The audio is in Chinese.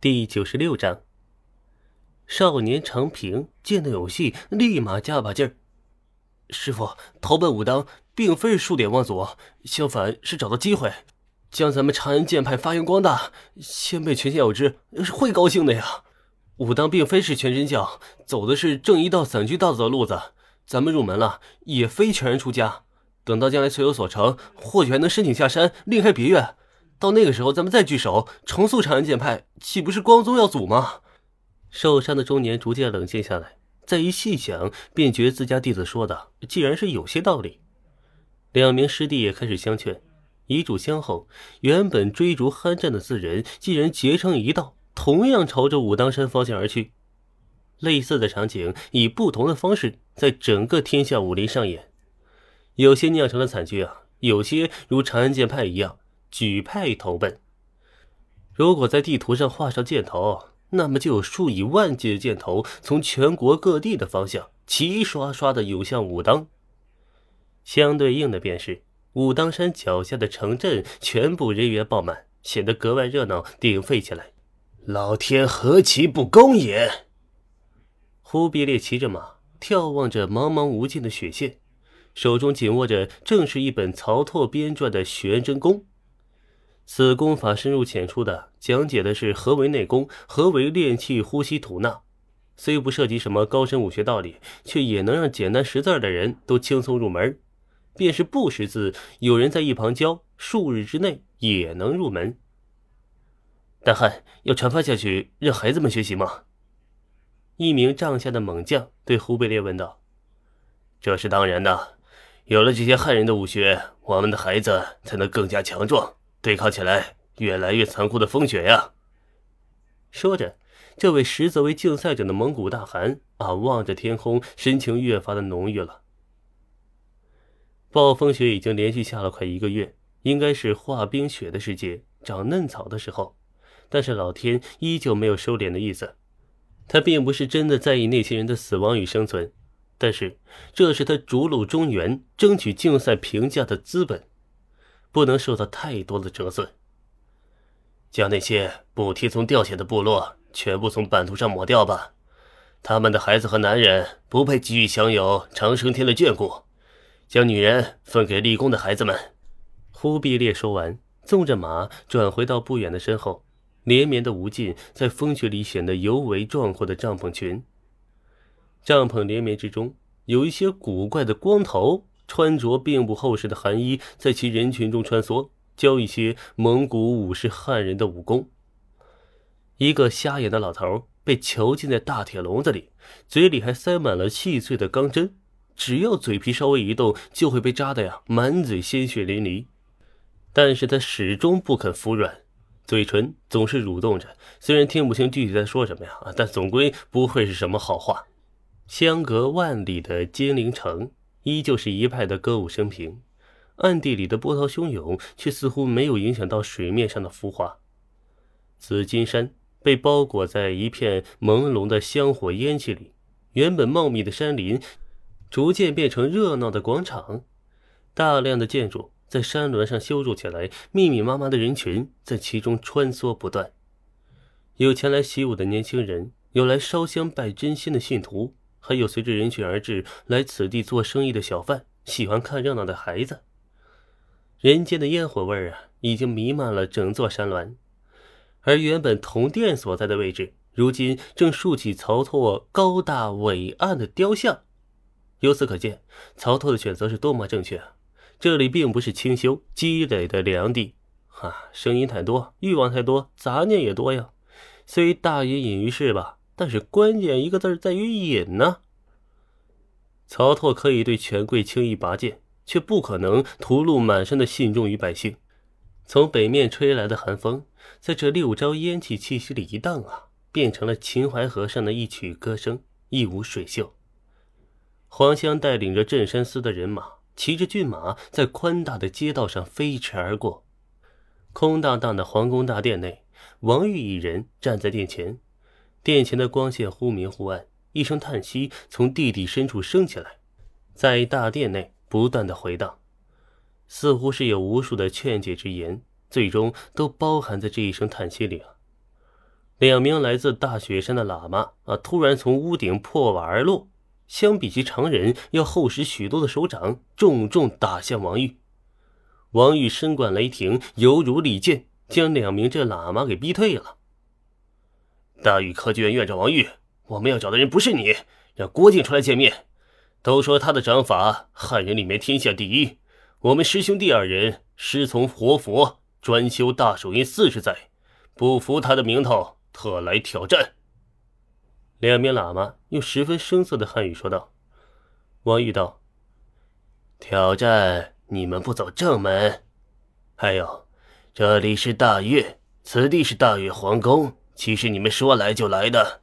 第九十六章，少年长平见到有戏，立马加把劲儿。师傅投奔武当，并非数典忘祖，相反是找到机会，将咱们长安剑派发扬光大。先辈权限有之，是会高兴的呀。武当并非是全真教，走的是正一道、散居道的路子。咱们入门了，也非全然出家。等到将来学有所成，或许还能申请下山，另开别院。到那个时候，咱们再聚首，重塑长安剑派，岂不是光宗耀祖吗？受伤的中年逐渐冷静下来，再一细想，便觉自家弟子说的既然是有些道理。两名师弟也开始相劝，遗嘱相后，原本追逐酣战的四人，竟然结成一道，同样朝着武当山方向而去。类似的场景以不同的方式，在整个天下武林上演，有些酿成了惨剧啊，有些如长安剑派一样。举派投奔。如果在地图上画上箭头，那么就有数以万计的箭头从全国各地的方向齐刷刷的涌向武当。相对应的便是武当山脚下的城镇，全部人员爆满，显得格外热闹鼎沸起来。老天何其不公也！忽必烈骑着马，眺望着茫茫无尽的雪线，手中紧握着正是一本曹拓编撰的《玄真功》。此功法深入浅出的讲解的是何为内功，何为练气、呼吸、吐纳。虽不涉及什么高深武学道理，却也能让简单识字的人都轻松入门。便是不识字，有人在一旁教，数日之内也能入门。大汉要传发下去，让孩子们学习吗？一名帐下的猛将对忽必烈问道：“这是当然的，有了这些汉人的武学，我们的孩子才能更加强壮。”对抗起来越来越残酷的风雪呀！说着，这位实则为竞赛者的蒙古大汗啊，望着天空，神情越发的浓郁了。暴风雪已经连续下了快一个月，应该是化冰雪的时节，长嫩草的时候。但是老天依旧没有收敛的意思，他并不是真的在意那些人的死亡与生存，但是这是他逐鹿中原、争取竞赛评价的资本。不能受到太多的折损。将那些不听从调遣的部落全部从版图上抹掉吧，他们的孩子和男人不配给予享有长生天的眷顾。将女人分给立功的孩子们。忽必烈说完，纵着马转回到不远的身后，连绵的无尽，在风雪里显得尤为壮阔的帐篷群。帐篷连绵之中，有一些古怪的光头。穿着并不厚实的寒衣在其人群中穿梭，教一些蒙古武士汉人的武功。一个瞎眼的老头被囚禁在大铁笼子里，嘴里还塞满了细碎的钢针，只要嘴皮稍微一动，就会被扎的呀满嘴鲜血淋漓。但是他始终不肯服软，嘴唇总是蠕动着，虽然听不清具体在说什么呀，但总归不会是什么好话。相隔万里的金陵城。依旧是一派的歌舞升平，暗地里的波涛汹涌却似乎没有影响到水面上的浮华。紫金山被包裹在一片朦胧的香火烟气里，原本茂密的山林逐渐变成热闹的广场，大量的建筑在山峦上修筑起来，密密麻麻的人群在其中穿梭不断，有前来习武的年轻人，有来烧香拜真仙的信徒。还有随着人群而至来此地做生意的小贩，喜欢看热闹的孩子。人间的烟火味儿啊，已经弥漫了整座山峦。而原本铜殿所在的位置，如今正竖起曹拓高大伟岸的雕像。由此可见，曹拓的选择是多么正确啊！这里并不是清修积累的良地，啊，声音太多，欲望太多，杂念也多呀。虽大隐隐于市吧。但是关键一个字在于隐呢。曹拓可以对权贵轻易拔剑，却不可能屠戮满身的信众与百姓。从北面吹来的寒风，在这六朝烟气气息里一荡啊，变成了秦淮河上的一曲歌声，一舞水袖。黄香带领着镇山司的人马，骑着骏马，在宽大的街道上飞驰而过。空荡荡的皇宫大殿内，王玉一人站在殿前。殿前的光线忽明忽暗，一声叹息从地底深处升起来，在大殿内不断的回荡，似乎是有无数的劝解之言，最终都包含在这一声叹息里啊。两名来自大雪山的喇嘛啊，突然从屋顶破瓦而落，相比起常人要厚实许多的手掌，重重打向王玉。王玉身贯雷霆，犹如利剑，将两名这喇嘛给逼退了。大禹科技院院长王玉，我们要找的人不是你，让郭靖出来见面。都说他的掌法汉人里面天下第一，我们师兄弟二人师从活佛，专修大手印四十载，不服他的名头。特来挑战。两名喇嘛用十分生涩的汉语说道：“王玉道，挑战你们不走正门。还有，这里是大岳，此地是大岳皇宫，岂是你们说来就来的？